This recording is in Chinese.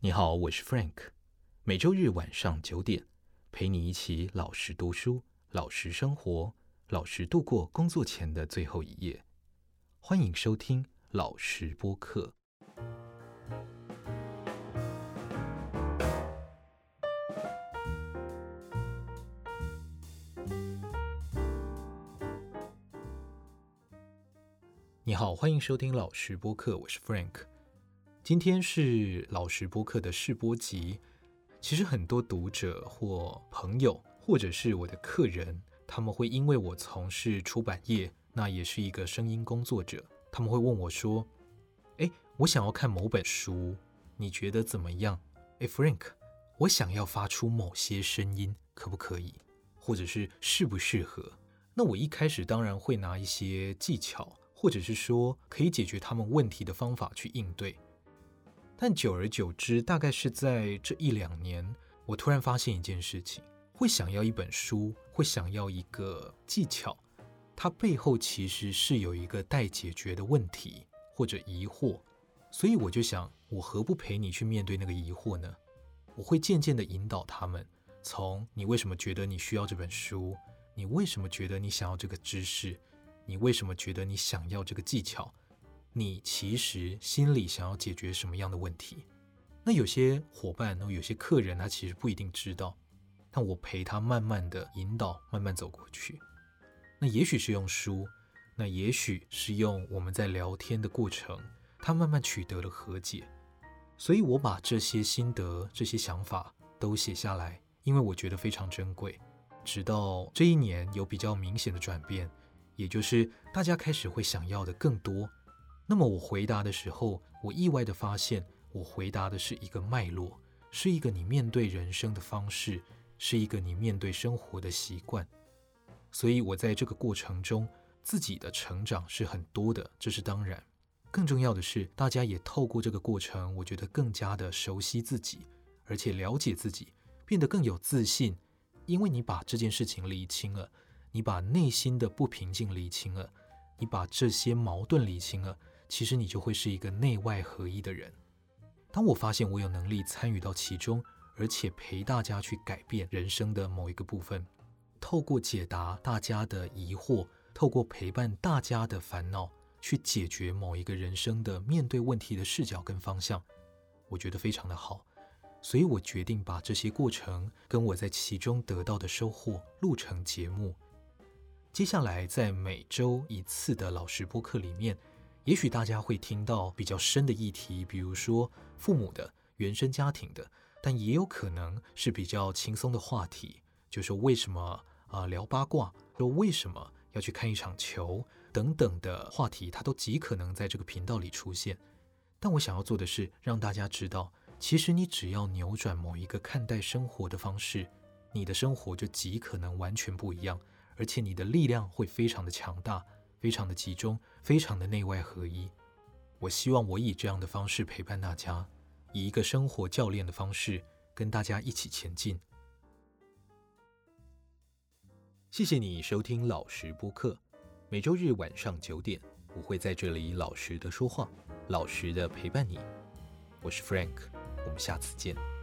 你好，我是 Frank。每周日晚上九点，陪你一起老实读书，老实生活，老实度过工作前的最后一夜。欢迎收听老实播客。你好，欢迎收听老实播客，我是 Frank。今天是老实播客的试播集。其实很多读者或朋友，或者是我的客人，他们会因为我从事出版业，那也是一个声音工作者，他们会问我说：“哎，我想要看某本书，你觉得怎么样？”哎，Frank，我想要发出某些声音，可不可以？或者是适不适合？那我一开始当然会拿一些技巧，或者是说可以解决他们问题的方法去应对。但久而久之，大概是在这一两年，我突然发现一件事情：会想要一本书，会想要一个技巧，它背后其实是有一个待解决的问题或者疑惑。所以我就想，我何不陪你去面对那个疑惑呢？我会渐渐地引导他们，从你为什么觉得你需要这本书，你为什么觉得你想要这个知识，你为什么觉得你想要这个技巧。你其实心里想要解决什么样的问题？那有些伙伴，有些客人，他其实不一定知道。但我陪他慢慢的引导，慢慢走过去。那也许是用书，那也许是用我们在聊天的过程，他慢慢取得了和解。所以我把这些心得、这些想法都写下来，因为我觉得非常珍贵。直到这一年有比较明显的转变，也就是大家开始会想要的更多。那么我回答的时候，我意外地发现，我回答的是一个脉络，是一个你面对人生的方式，是一个你面对生活的习惯。所以，我在这个过程中，自己的成长是很多的，这是当然。更重要的是，大家也透过这个过程，我觉得更加的熟悉自己，而且了解自己，变得更有自信。因为你把这件事情理清了，你把内心的不平静理清了，你把这些矛盾理清了。其实你就会是一个内外合一的人。当我发现我有能力参与到其中，而且陪大家去改变人生的某一个部分，透过解答大家的疑惑，透过陪伴大家的烦恼，去解决某一个人生的面对问题的视角跟方向，我觉得非常的好。所以我决定把这些过程跟我在其中得到的收获录成节目。接下来在每周一次的老师播客里面。也许大家会听到比较深的议题，比如说父母的原生家庭的，但也有可能是比较轻松的话题，就说为什么啊、聊八卦，说为什么要去看一场球等等的话题，它都极可能在这个频道里出现。但我想要做的是让大家知道，其实你只要扭转某一个看待生活的方式，你的生活就极可能完全不一样，而且你的力量会非常的强大。非常的集中，非常的内外合一。我希望我以这样的方式陪伴大家，以一个生活教练的方式跟大家一起前进。谢谢你收听老实播客，每周日晚上九点，我会在这里老实的说话，老实的陪伴你。我是 Frank，我们下次见。